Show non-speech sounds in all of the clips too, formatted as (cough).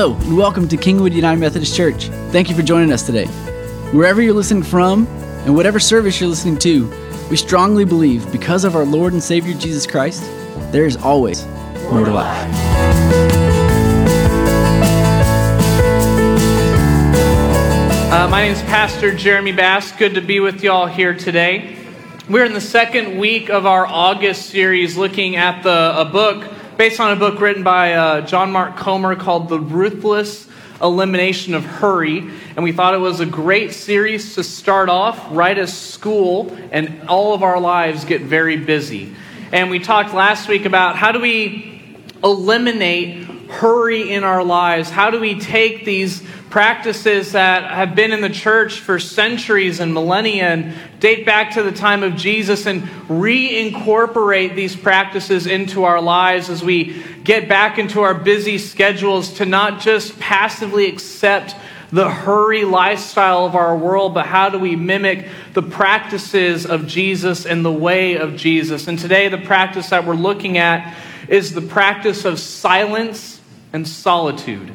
Hello, and welcome to Kingwood United Methodist Church. Thank you for joining us today. Wherever you're listening from, and whatever service you're listening to, we strongly believe because of our Lord and Savior Jesus Christ, there is always more to life. Uh, my name is Pastor Jeremy Bass. Good to be with y'all here today. We're in the second week of our August series looking at the, a book based on a book written by uh, John Mark Comer called The Ruthless Elimination of Hurry. And we thought it was a great series to start off right as school and all of our lives get very busy. And we talked last week about how do we eliminate hurry in our lives? How do we take these practices that have been in the church for centuries and millennia and date back to the time of Jesus and reincorporate these practices into our lives as we get back into our busy schedules to not just passively accept the hurry lifestyle of our world, but how do we mimic the practices of Jesus and the way of Jesus? And today, the practice that we're looking at is the practice of silence and solitude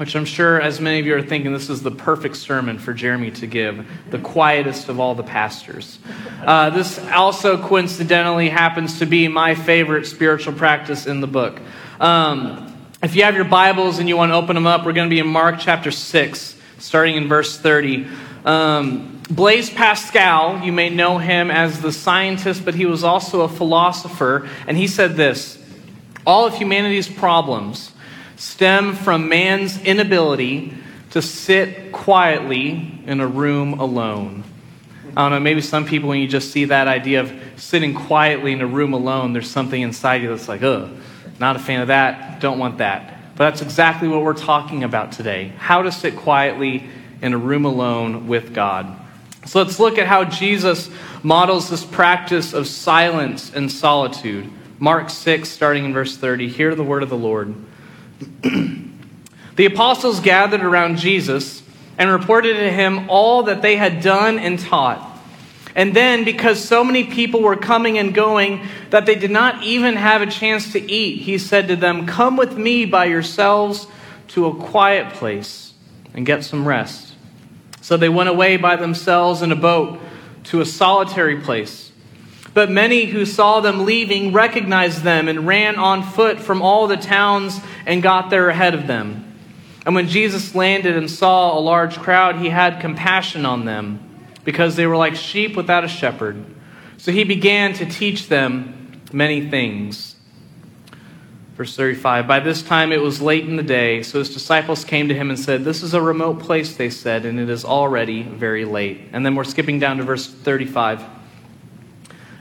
which I'm sure, as many of you are thinking, this is the perfect sermon for Jeremy to give, the quietest of all the pastors. Uh, this also coincidentally happens to be my favorite spiritual practice in the book. Um, if you have your Bibles and you want to open them up, we're going to be in Mark chapter 6, starting in verse 30. Um, Blaise Pascal, you may know him as the scientist, but he was also a philosopher, and he said this All of humanity's problems stem from man's inability to sit quietly in a room alone. I don't know, maybe some people, when you just see that idea of sitting quietly in a room alone, there's something inside you that's like, ugh, not a fan of that, don't want that. But that's exactly what we're talking about today how to sit quietly in a room alone with God. So let's look at how Jesus models this practice of silence and solitude. Mark 6, starting in verse 30. Hear the word of the Lord. (clears throat) the apostles gathered around Jesus and reported to him all that they had done and taught. And then, because so many people were coming and going that they did not even have a chance to eat, he said to them, Come with me by yourselves to a quiet place and get some rest. So they went away by themselves in a boat to a solitary place. But many who saw them leaving recognized them and ran on foot from all the towns and got there ahead of them. And when Jesus landed and saw a large crowd, he had compassion on them because they were like sheep without a shepherd. So he began to teach them many things. Verse 35 By this time it was late in the day, so his disciples came to him and said, This is a remote place, they said, and it is already very late. And then we're skipping down to verse 35.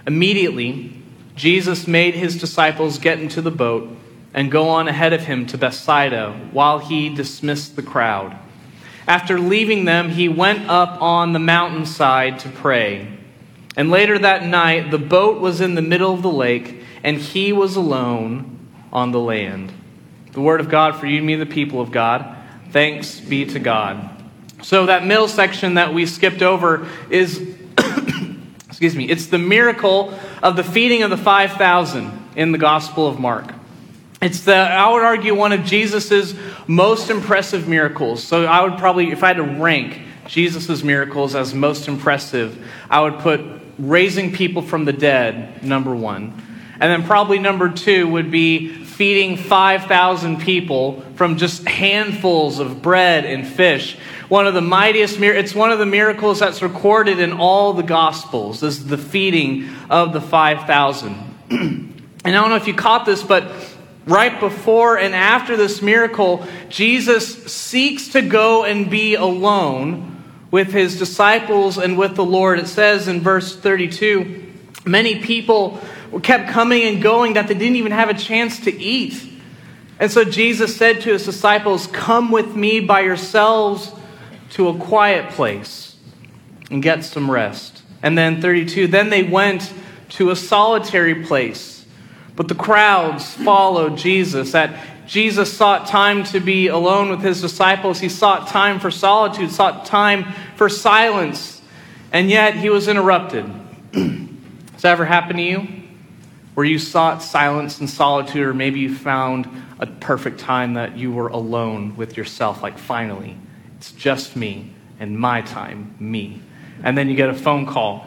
Immediately, Jesus made his disciples get into the boat and go on ahead of him to Bethsaida while he dismissed the crowd. After leaving them, he went up on the mountainside to pray. And later that night, the boat was in the middle of the lake, and he was alone on the land. The word of God for you and me, the people of God. Thanks be to God. So, that middle section that we skipped over is excuse me, it's the miracle of the feeding of the 5,000 in the Gospel of Mark. It's the, I would argue, one of Jesus' most impressive miracles. So I would probably, if I had to rank Jesus' miracles as most impressive, I would put raising people from the dead, number one. And then probably number two would be feeding 5,000 people from just handfuls of bread and fish one of the mightiest it's one of the miracles that's recorded in all the gospels This is the feeding of the 5000 (clears throat) and i don't know if you caught this but right before and after this miracle jesus seeks to go and be alone with his disciples and with the lord. It says in verse 32 many people kept coming and going that they didn't even have a chance to eat. And so jesus said to his disciples come with me by yourselves to a quiet place and get some rest. And then 32, then they went to a solitary place. But the crowds followed Jesus. That Jesus sought time to be alone with his disciples. He sought time for solitude, sought time for silence. And yet he was interrupted. (clears throat) Has that ever happened to you? where you sought silence and solitude, or maybe you found a perfect time that you were alone with yourself, like finally, it's just me and my time, me. And then you get a phone call,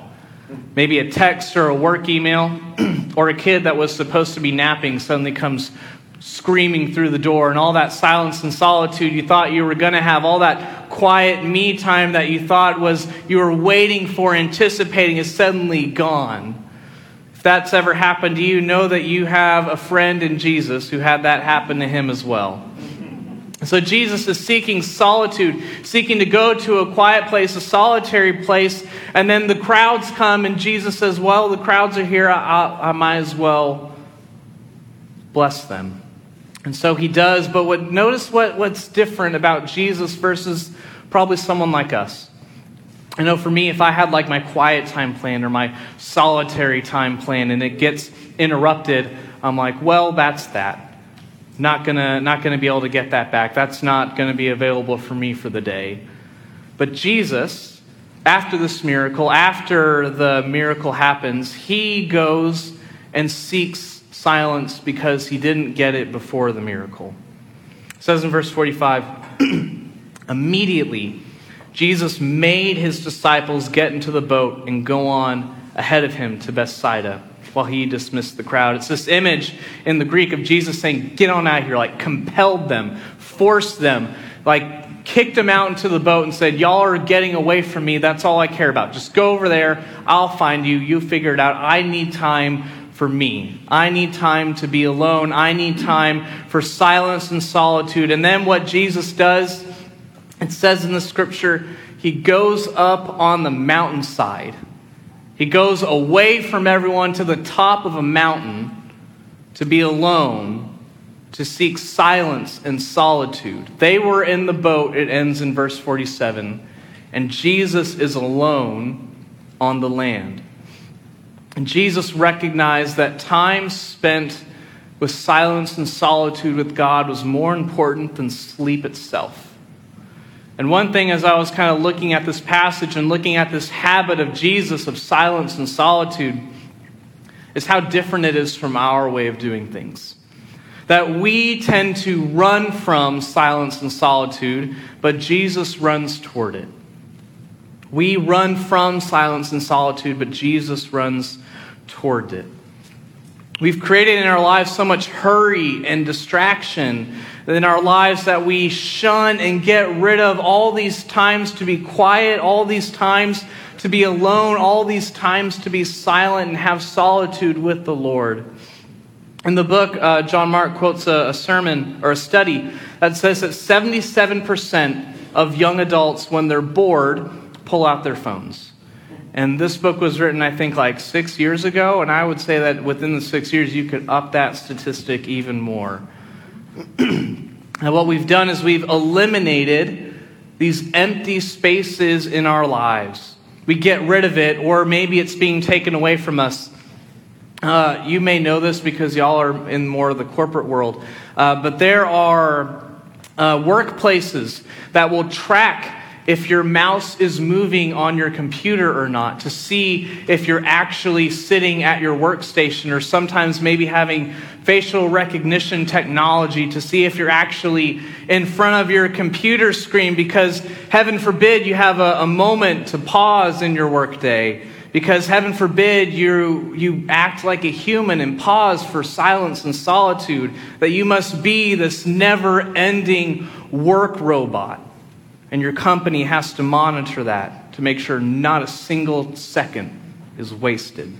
maybe a text or a work email, (clears throat) or a kid that was supposed to be napping suddenly comes screaming through the door, and all that silence and solitude you thought you were going to have, all that quiet me time that you thought was you were waiting for, anticipating, is suddenly gone. If that's ever happened to you, know that you have a friend in Jesus who had that happen to him as well. So Jesus is seeking solitude, seeking to go to a quiet place, a solitary place, and then the crowds come, and Jesus says, Well, the crowds are here, I, I might as well bless them. And so he does, but what, notice what, what's different about Jesus versus probably someone like us. I know for me, if I had like my quiet time plan or my solitary time plan and it gets interrupted, I'm like, well, that's that. Not gonna, not gonna be able to get that back. That's not gonna be available for me for the day. But Jesus, after this miracle, after the miracle happens, he goes and seeks silence because he didn't get it before the miracle. It says in verse 45 (clears throat) immediately Jesus made his disciples get into the boat and go on ahead of him to Bethsaida while he dismissed the crowd. It's this image in the Greek of Jesus saying, Get on out here, like compelled them, forced them, like kicked them out into the boat and said, Y'all are getting away from me. That's all I care about. Just go over there. I'll find you. You figure it out. I need time for me. I need time to be alone. I need time for silence and solitude. And then what Jesus does it says in the scripture, he goes up on the mountainside. He goes away from everyone to the top of a mountain to be alone, to seek silence and solitude. They were in the boat, it ends in verse 47, and Jesus is alone on the land. And Jesus recognized that time spent with silence and solitude with God was more important than sleep itself. And one thing, as I was kind of looking at this passage and looking at this habit of Jesus of silence and solitude, is how different it is from our way of doing things. That we tend to run from silence and solitude, but Jesus runs toward it. We run from silence and solitude, but Jesus runs toward it. We've created in our lives so much hurry and distraction in our lives that we shun and get rid of all these times to be quiet, all these times to be alone, all these times to be silent and have solitude with the Lord. In the book, uh, John Mark quotes a, a sermon or a study that says that 77% of young adults, when they're bored, pull out their phones. And this book was written, I think, like six years ago, and I would say that within the six years, you could up that statistic even more. (clears throat) and what we've done is we've eliminated these empty spaces in our lives. We get rid of it, or maybe it's being taken away from us. Uh, you may know this because y'all are in more of the corporate world, uh, but there are uh, workplaces that will track if your mouse is moving on your computer or not, to see if you're actually sitting at your workstation, or sometimes maybe having facial recognition technology to see if you're actually in front of your computer screen, because heaven forbid you have a, a moment to pause in your workday. Because heaven forbid you, you act like a human and pause for silence and solitude, that you must be this never ending work robot and your company has to monitor that to make sure not a single second is wasted.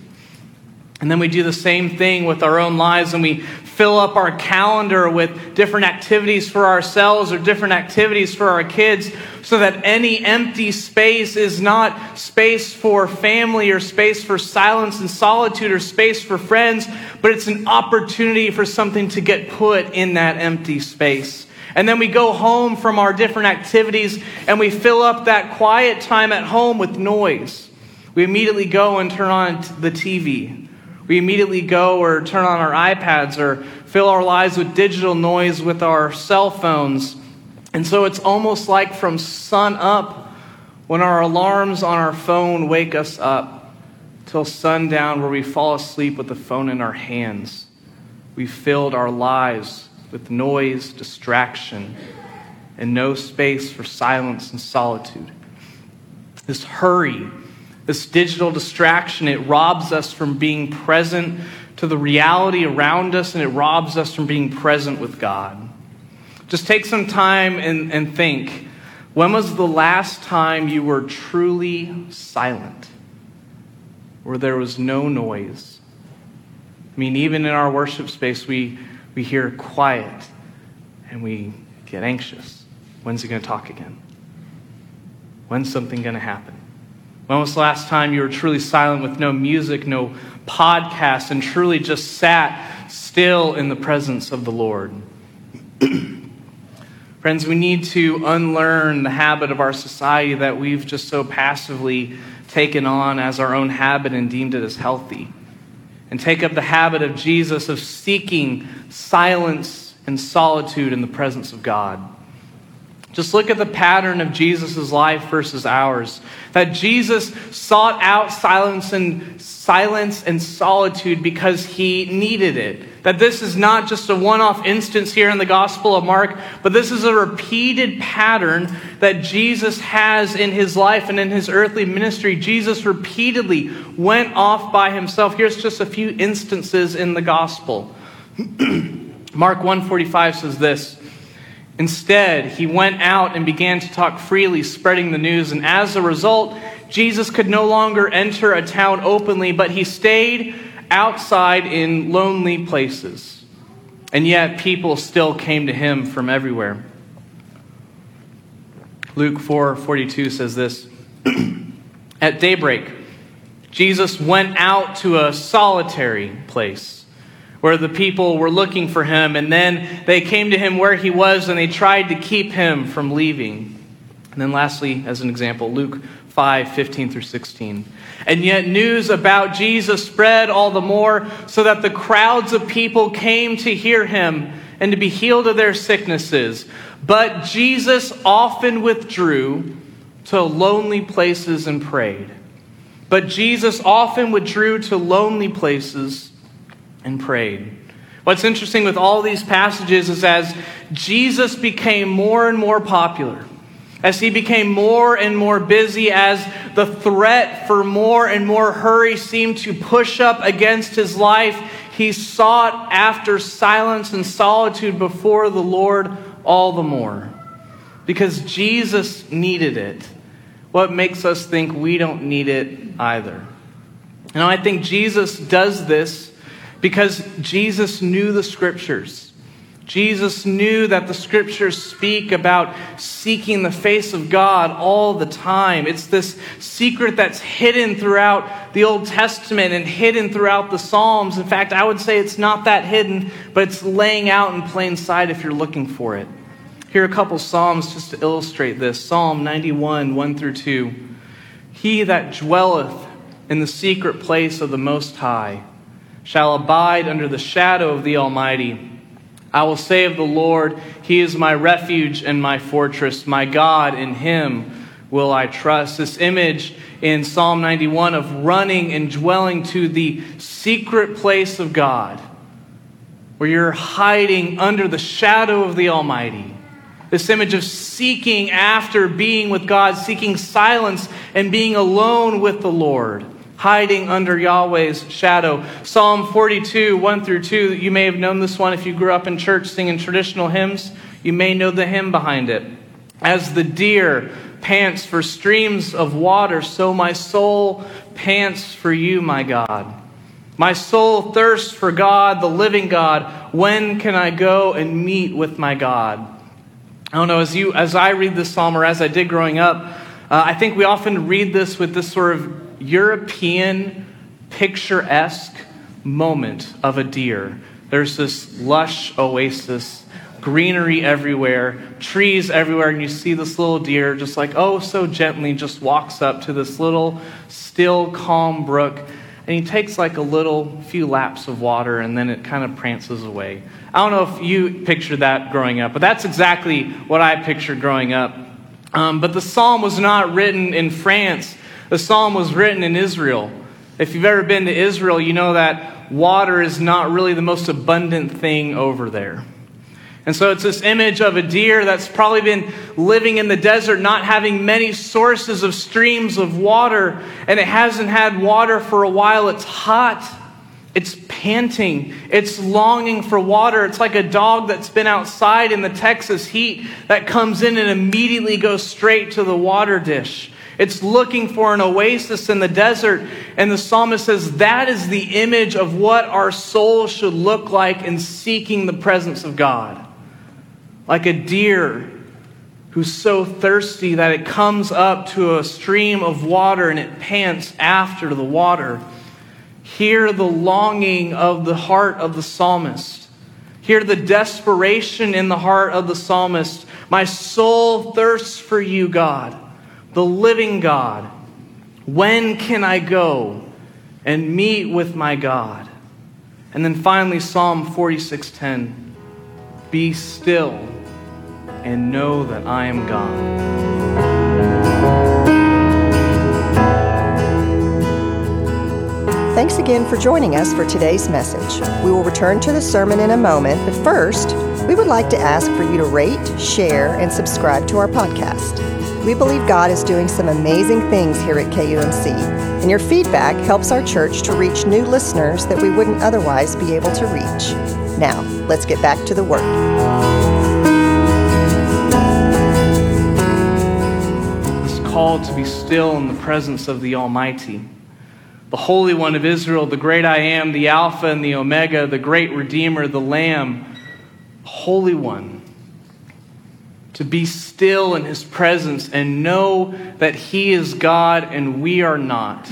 And then we do the same thing with our own lives and we fill up our calendar with different activities for ourselves or different activities for our kids so that any empty space is not space for family or space for silence and solitude or space for friends, but it's an opportunity for something to get put in that empty space. And then we go home from our different activities and we fill up that quiet time at home with noise. We immediately go and turn on the TV. We immediately go or turn on our iPads or fill our lives with digital noise with our cell phones. And so it's almost like from sun up, when our alarms on our phone wake us up, till sundown, where we fall asleep with the phone in our hands. We filled our lives with noise, distraction, and no space for silence and solitude. This hurry, this digital distraction, it robs us from being present to the reality around us and it robs us from being present with God. Just take some time and, and think when was the last time you were truly silent? Where there was no noise? I mean, even in our worship space, we, we hear quiet and we get anxious. When's he going to talk again? When's something going to happen? When was the last time you were truly silent with no music, no podcast, and truly just sat still in the presence of the Lord? (clears throat) Friends, we need to unlearn the habit of our society that we've just so passively taken on as our own habit and deemed it as healthy. And take up the habit of Jesus of seeking silence and solitude in the presence of God. Just look at the pattern of Jesus' life versus ours. That Jesus sought out silence and silence and solitude because he needed it. That this is not just a one off instance here in the Gospel of Mark, but this is a repeated pattern that Jesus has in his life and in his earthly ministry. Jesus repeatedly went off by himself. Here's just a few instances in the Gospel. (clears throat) Mark 145 says this. Instead, he went out and began to talk freely, spreading the news, and as a result, Jesus could no longer enter a town openly, but he stayed outside in lonely places. And yet, people still came to him from everywhere. Luke 4:42 says this, (clears throat) At daybreak, Jesus went out to a solitary place where the people were looking for him, and then they came to him where he was and they tried to keep him from leaving. And then, lastly, as an example, Luke 5 15 through 16. And yet, news about Jesus spread all the more, so that the crowds of people came to hear him and to be healed of their sicknesses. But Jesus often withdrew to lonely places and prayed. But Jesus often withdrew to lonely places and prayed. What's interesting with all these passages is as Jesus became more and more popular, as he became more and more busy, as the threat for more and more hurry seemed to push up against his life, he sought after silence and solitude before the Lord all the more. Because Jesus needed it. What makes us think we don't need it either? And I think Jesus does this because Jesus knew the scriptures. Jesus knew that the scriptures speak about seeking the face of God all the time. It's this secret that's hidden throughout the Old Testament and hidden throughout the Psalms. In fact, I would say it's not that hidden, but it's laying out in plain sight if you're looking for it. Here are a couple Psalms just to illustrate this Psalm 91, 1 through 2. He that dwelleth in the secret place of the Most High shall abide under the shadow of the Almighty. I will say of the Lord, He is my refuge and my fortress, my God, in Him will I trust. This image in Psalm 91 of running and dwelling to the secret place of God, where you're hiding under the shadow of the Almighty. This image of seeking after being with God, seeking silence and being alone with the Lord hiding under Yahweh's shadow. Psalm 42, 1 through 2, you may have known this one if you grew up in church singing traditional hymns. You may know the hymn behind it. As the deer pants for streams of water, so my soul pants for you, my God. My soul thirsts for God, the living God. When can I go and meet with my God? I don't know, as, you, as I read this psalm, or as I did growing up, uh, I think we often read this with this sort of European picturesque moment of a deer. There's this lush oasis, greenery everywhere, trees everywhere, and you see this little deer just like, oh, so gently just walks up to this little still, calm brook. And he takes like a little few laps of water and then it kind of prances away. I don't know if you pictured that growing up, but that's exactly what I pictured growing up. Um, but the psalm was not written in France the psalm was written in Israel. If you've ever been to Israel, you know that water is not really the most abundant thing over there. And so it's this image of a deer that's probably been living in the desert, not having many sources of streams of water, and it hasn't had water for a while. It's hot, it's panting, it's longing for water. It's like a dog that's been outside in the Texas heat that comes in and immediately goes straight to the water dish. It's looking for an oasis in the desert. And the psalmist says that is the image of what our soul should look like in seeking the presence of God like a deer who's so thirsty that it comes up to a stream of water and it pants after the water. Hear the longing of the heart of the psalmist. Hear the desperation in the heart of the psalmist. My soul thirsts for you, God, the living God. When can I go and meet with my God? And then finally Psalm 46:10. Be still and know that I am God. Thanks again for joining us for today's message. We will return to the sermon in a moment, but first, we would like to ask for you to rate, share, and subscribe to our podcast. We believe God is doing some amazing things here at KUMC, and your feedback helps our church to reach new listeners that we wouldn't otherwise be able to reach. Now, let's get back to the Word. work. called to be still in the presence of the Almighty. The Holy One of Israel, the great I am, the Alpha and the Omega, the great Redeemer, the Lamb, Holy One. To be still in His presence and know that He is God and we are not.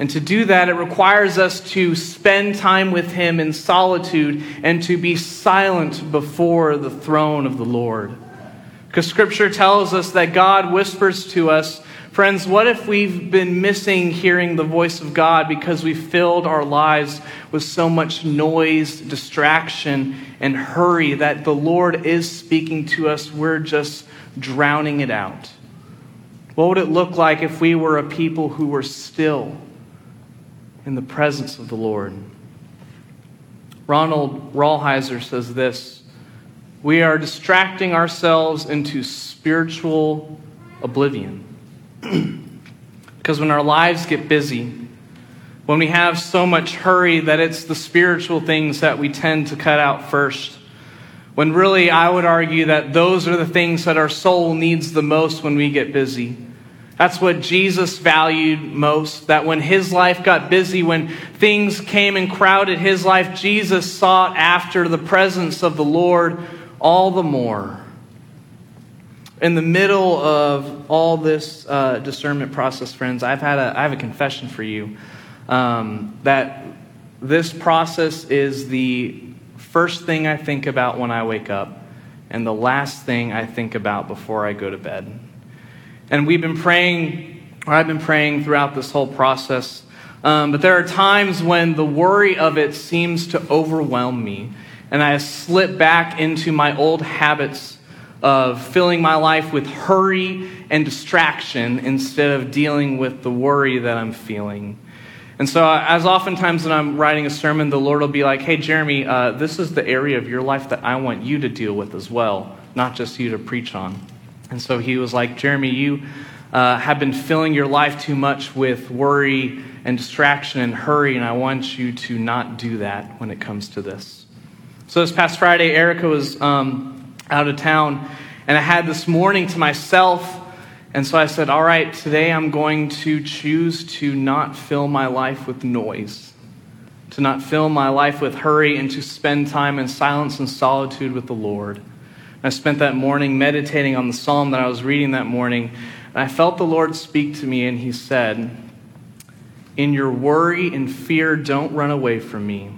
And to do that, it requires us to spend time with Him in solitude and to be silent before the throne of the Lord. Because Scripture tells us that God whispers to us. Friends, what if we've been missing hearing the voice of God because we filled our lives with so much noise, distraction, and hurry that the Lord is speaking to us? We're just drowning it out. What would it look like if we were a people who were still in the presence of the Lord? Ronald Rolheiser says this we are distracting ourselves into spiritual oblivion. Because (clears throat) when our lives get busy, when we have so much hurry that it's the spiritual things that we tend to cut out first, when really I would argue that those are the things that our soul needs the most when we get busy. That's what Jesus valued most. That when his life got busy, when things came and crowded his life, Jesus sought after the presence of the Lord all the more. In the middle of all this uh, discernment process, friends, I've had a, I have a confession for you um, that this process is the first thing I think about when I wake up and the last thing I think about before I go to bed. And we've been praying, or I've been praying throughout this whole process. Um, but there are times when the worry of it seems to overwhelm me and I slip back into my old habits of filling my life with hurry and distraction instead of dealing with the worry that I'm feeling. And so, uh, as oftentimes when I'm writing a sermon, the Lord will be like, hey, Jeremy, uh, this is the area of your life that I want you to deal with as well, not just you to preach on. And so he was like, Jeremy, you uh, have been filling your life too much with worry and distraction and hurry, and I want you to not do that when it comes to this. So this past Friday, Erica was um, out of town, and I had this morning to myself. And so I said, All right, today I'm going to choose to not fill my life with noise, to not fill my life with hurry, and to spend time in silence and solitude with the Lord. And I spent that morning meditating on the psalm that I was reading that morning, and I felt the Lord speak to me, and He said, In your worry and fear, don't run away from me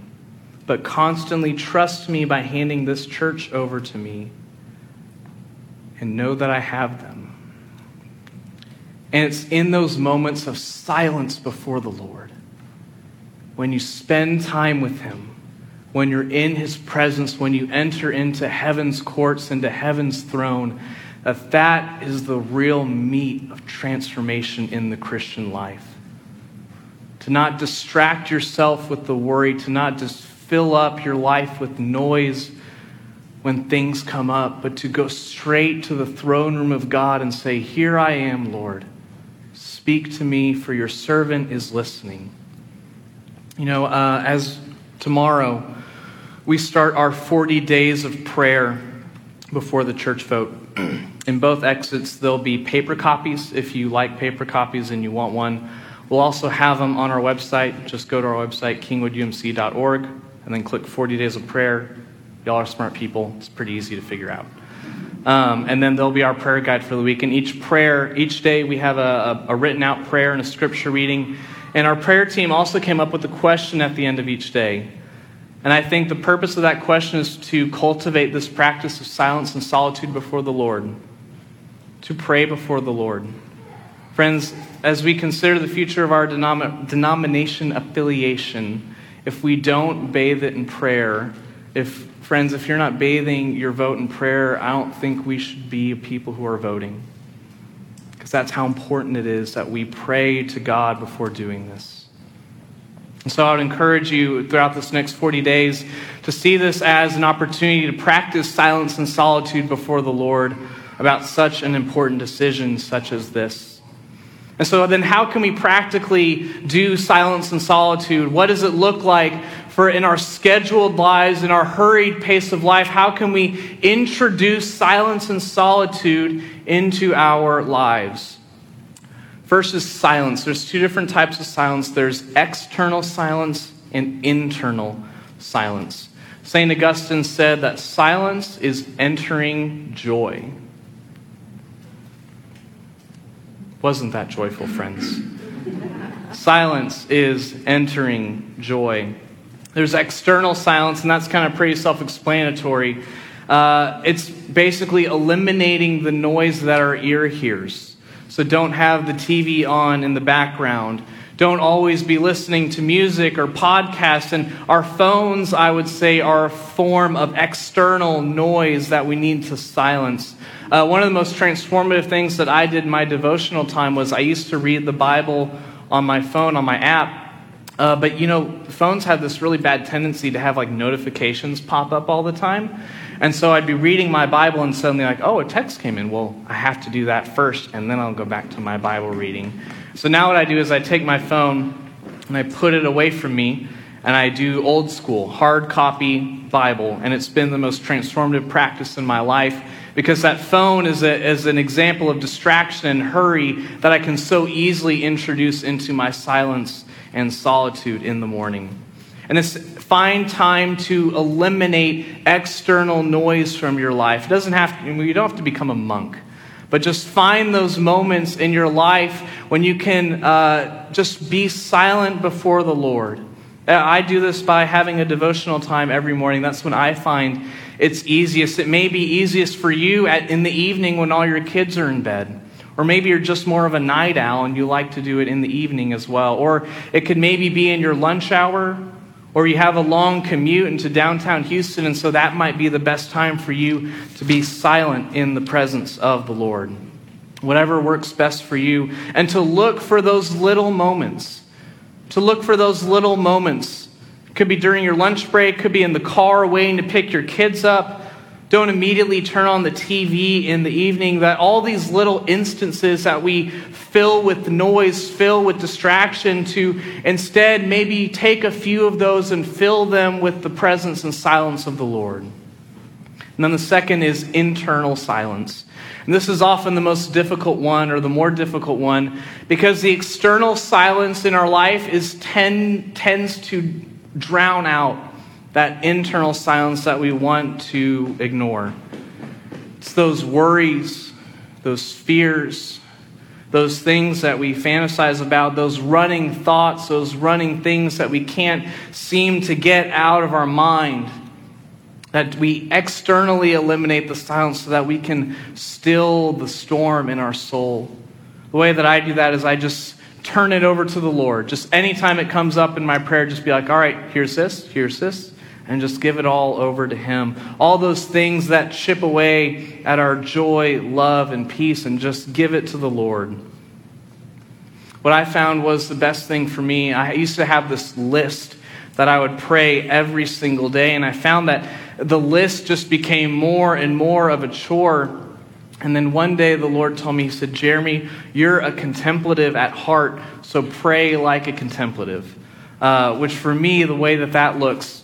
but constantly trust me by handing this church over to me and know that I have them. And it's in those moments of silence before the Lord, when you spend time with Him, when you're in His presence, when you enter into heaven's courts, into heaven's throne, that that is the real meat of transformation in the Christian life to not distract yourself with the worry, to not just fill up your life with noise when things come up, but to go straight to the throne room of God and say, Here I am, Lord. Speak to me, for your servant is listening. You know, uh, as tomorrow we start our 40 days of prayer before the church vote. (clears throat) In both exits, there'll be paper copies if you like paper copies and you want one. We'll also have them on our website. Just go to our website, kingwoodumc.org, and then click 40 Days of Prayer. Y'all are smart people. It's pretty easy to figure out. Um, and then there'll be our prayer guide for the week. And each prayer, each day, we have a, a, written out prayer and a scripture reading. And our prayer team also came up with a question at the end of each day. And I think the purpose of that question is to cultivate this practice of silence and solitude before the Lord, to pray before the Lord. Friends, as we consider the future of our denom- denomination affiliation, if we don't bathe it in prayer, if Friends, if you're not bathing your vote in prayer, I don't think we should be people who are voting. Because that's how important it is that we pray to God before doing this. And so I would encourage you throughout this next 40 days to see this as an opportunity to practice silence and solitude before the Lord about such an important decision such as this. And so then, how can we practically do silence and solitude? What does it look like for in our scheduled lives, in our hurried pace of life, how can we introduce silence and solitude into our lives? First is silence. There's two different types of silence there's external silence and internal silence. St. Augustine said that silence is entering joy. Wasn't that joyful, friends? silence is entering joy. There's external silence, and that's kind of pretty self explanatory. Uh, it's basically eliminating the noise that our ear hears. So don't have the TV on in the background. Don't always be listening to music or podcasts. And our phones, I would say, are a form of external noise that we need to silence. Uh, one of the most transformative things that I did in my devotional time was I used to read the Bible on my phone, on my app. Uh, but you know, phones have this really bad tendency to have like notifications pop up all the time. And so I'd be reading my Bible and suddenly, like, oh, a text came in. Well, I have to do that first, and then I'll go back to my Bible reading. So now what I do is I take my phone and I put it away from me, and I do old school, hard copy Bible. And it's been the most transformative practice in my life because that phone is, a, is an example of distraction and hurry that I can so easily introduce into my silence and solitude in the morning. And this find time to eliminate external noise from your life. It doesn't have to, you don't have to become a monk, but just find those moments in your life when you can uh, just be silent before the Lord. Uh, I do this by having a devotional time every morning. That's when I find it's easiest. It may be easiest for you at, in the evening when all your kids are in bed. Or maybe you're just more of a night owl and you like to do it in the evening as well. Or it could maybe be in your lunch hour, or you have a long commute into downtown Houston, and so that might be the best time for you to be silent in the presence of the Lord. Whatever works best for you, and to look for those little moments. To look for those little moments. Could be during your lunch break, could be in the car waiting to pick your kids up don't immediately turn on the TV in the evening, that all these little instances that we fill with noise, fill with distraction, to instead maybe take a few of those and fill them with the presence and silence of the Lord. And then the second is internal silence. And this is often the most difficult one or the more difficult one because the external silence in our life is tend, tends to drown out that internal silence that we want to ignore. It's those worries, those fears, those things that we fantasize about, those running thoughts, those running things that we can't seem to get out of our mind. That we externally eliminate the silence so that we can still the storm in our soul. The way that I do that is I just turn it over to the Lord. Just anytime it comes up in my prayer, just be like, all right, here's this, here's this, and just give it all over to Him. All those things that chip away at our joy, love, and peace, and just give it to the Lord. what I found was the best thing for me. I used to have this list that I would pray every single day, and I found that the list just became more and more of a chore. And then one day the Lord told me, He said, Jeremy, you're a contemplative at heart, so pray like a contemplative. Uh, which for me, the way that that looks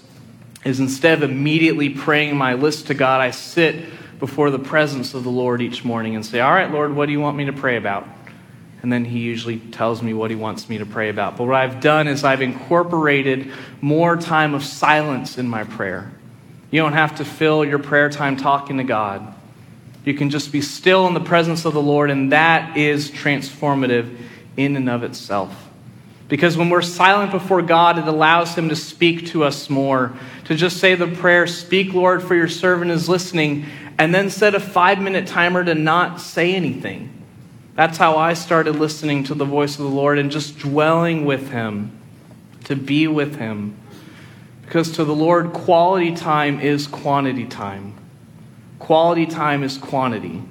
is instead of immediately praying my list to God, I sit before the presence of the Lord each morning and say, All right, Lord, what do you want me to pray about? And then he usually tells me what he wants me to pray about. But what I've done is I've incorporated more time of silence in my prayer. You don't have to fill your prayer time talking to God. You can just be still in the presence of the Lord, and that is transformative in and of itself. Because when we're silent before God, it allows Him to speak to us more. To just say the prayer, Speak, Lord, for your servant is listening, and then set a five minute timer to not say anything. That's how I started listening to the voice of the Lord and just dwelling with Him, to be with Him. Because to the Lord, quality time is quantity time. Quality time is quantity.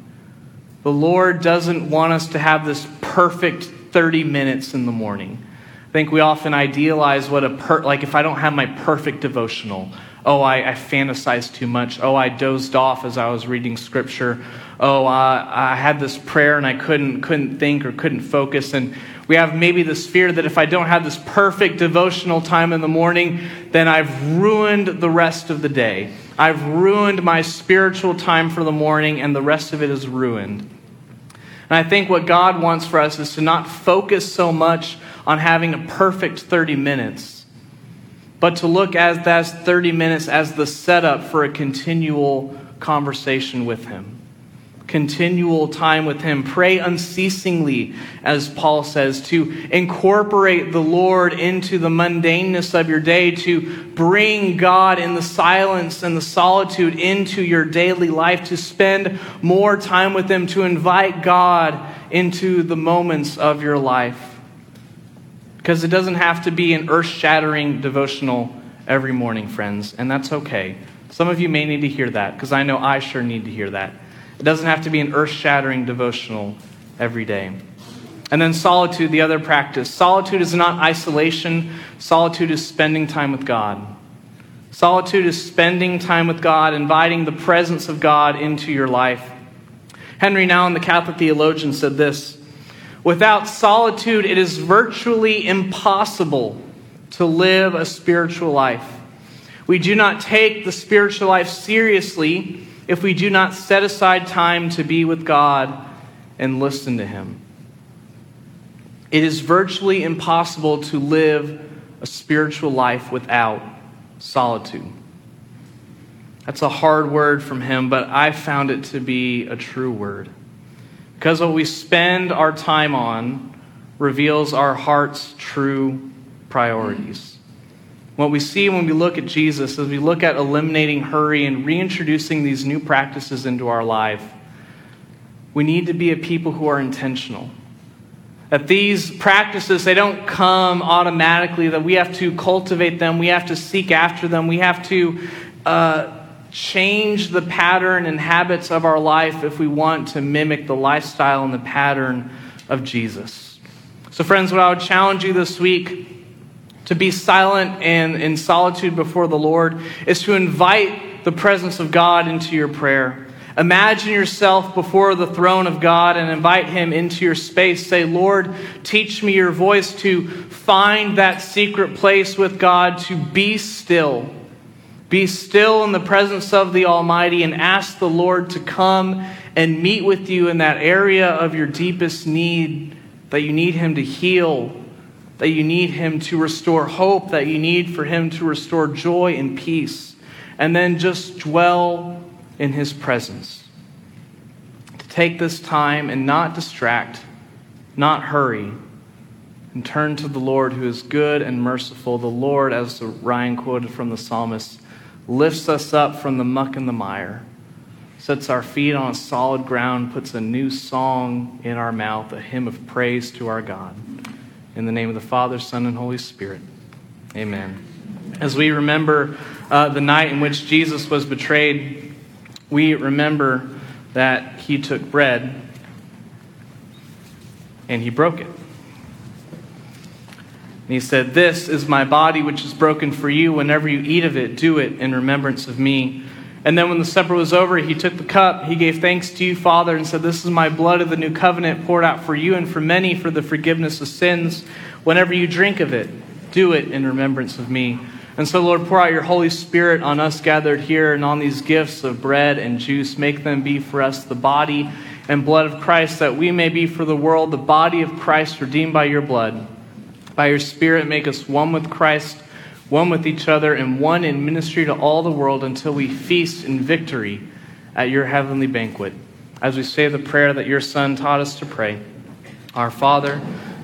The Lord doesn't want us to have this perfect 30 minutes in the morning. I think we often idealize what a per, like if I don't have my perfect devotional, oh, I, I fantasized too much. Oh, I dozed off as I was reading scripture. Oh, uh, I had this prayer and I couldn't couldn't think or couldn't focus. And we have maybe this fear that if I don't have this perfect devotional time in the morning, then I've ruined the rest of the day. I've ruined my spiritual time for the morning, and the rest of it is ruined. And I think what God wants for us is to not focus so much on having a perfect 30 minutes, but to look at that 30 minutes as the setup for a continual conversation with Him. Continual time with Him. Pray unceasingly, as Paul says, to incorporate the Lord into the mundaneness of your day, to bring God in the silence and the solitude into your daily life, to spend more time with Him, to invite God into the moments of your life. Because it doesn't have to be an earth shattering devotional every morning, friends, and that's okay. Some of you may need to hear that, because I know I sure need to hear that. It doesn't have to be an earth shattering devotional every day. And then solitude, the other practice. Solitude is not isolation, solitude is spending time with God. Solitude is spending time with God, inviting the presence of God into your life. Henri Nouwen, the Catholic theologian, said this Without solitude, it is virtually impossible to live a spiritual life. We do not take the spiritual life seriously if we do not set aside time to be with God and listen to Him. It is virtually impossible to live a spiritual life without solitude. That's a hard word from him, but I found it to be a true word. Because what we spend our time on reveals our heart's true priorities. What we see when we look at Jesus is we look at eliminating hurry and reintroducing these new practices into our life. We need to be a people who are intentional. That these practices, they don't come automatically, that we have to cultivate them, we have to seek after them, we have to uh, change the pattern and habits of our life if we want to mimic the lifestyle and the pattern of Jesus. So, friends, what I would challenge you this week to be silent and in solitude before the Lord is to invite the presence of God into your prayer. Imagine yourself before the throne of God and invite Him into your space. Say, Lord, teach me your voice to find that secret place with God, to be still be still in the presence of the Almighty and ask the Lord to come and meet with you in that area of your deepest need that you need Him to heal, that you need Him to restore hope, that you need for Him to restore joy and peace. And then just dwell in His presence. To take this time and not distract, not hurry, and turn to the Lord who is good and merciful. The Lord, as Ryan quoted from the psalmist, lifts us up from the muck and the mire, sets our feet on solid ground, puts a new song in our mouth, a hymn of praise to our God. In the name of the Father, Son, and Holy Spirit. Amen. As we remember uh, the night in which Jesus was betrayed, we remember that he took bread and he broke it. And he said, This is my body, which is broken for you. Whenever you eat of it, do it in remembrance of me. And then when the supper was over, he took the cup, he gave thanks to you, Father, and said, This is my blood of the new covenant poured out for you and for many for the forgiveness of sins. Whenever you drink of it, do it in remembrance of me. And so, Lord, pour out your Holy Spirit on us gathered here and on these gifts of bread and juice. Make them be for us the body and blood of Christ, that we may be for the world the body of Christ redeemed by your blood. By your Spirit, make us one with Christ, one with each other, and one in ministry to all the world until we feast in victory at your heavenly banquet. As we say the prayer that your Son taught us to pray Our Father,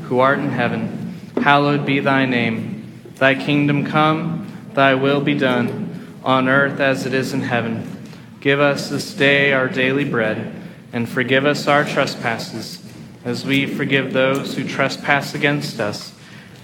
who art in heaven, hallowed be thy name. Thy kingdom come, thy will be done, on earth as it is in heaven. Give us this day our daily bread, and forgive us our trespasses, as we forgive those who trespass against us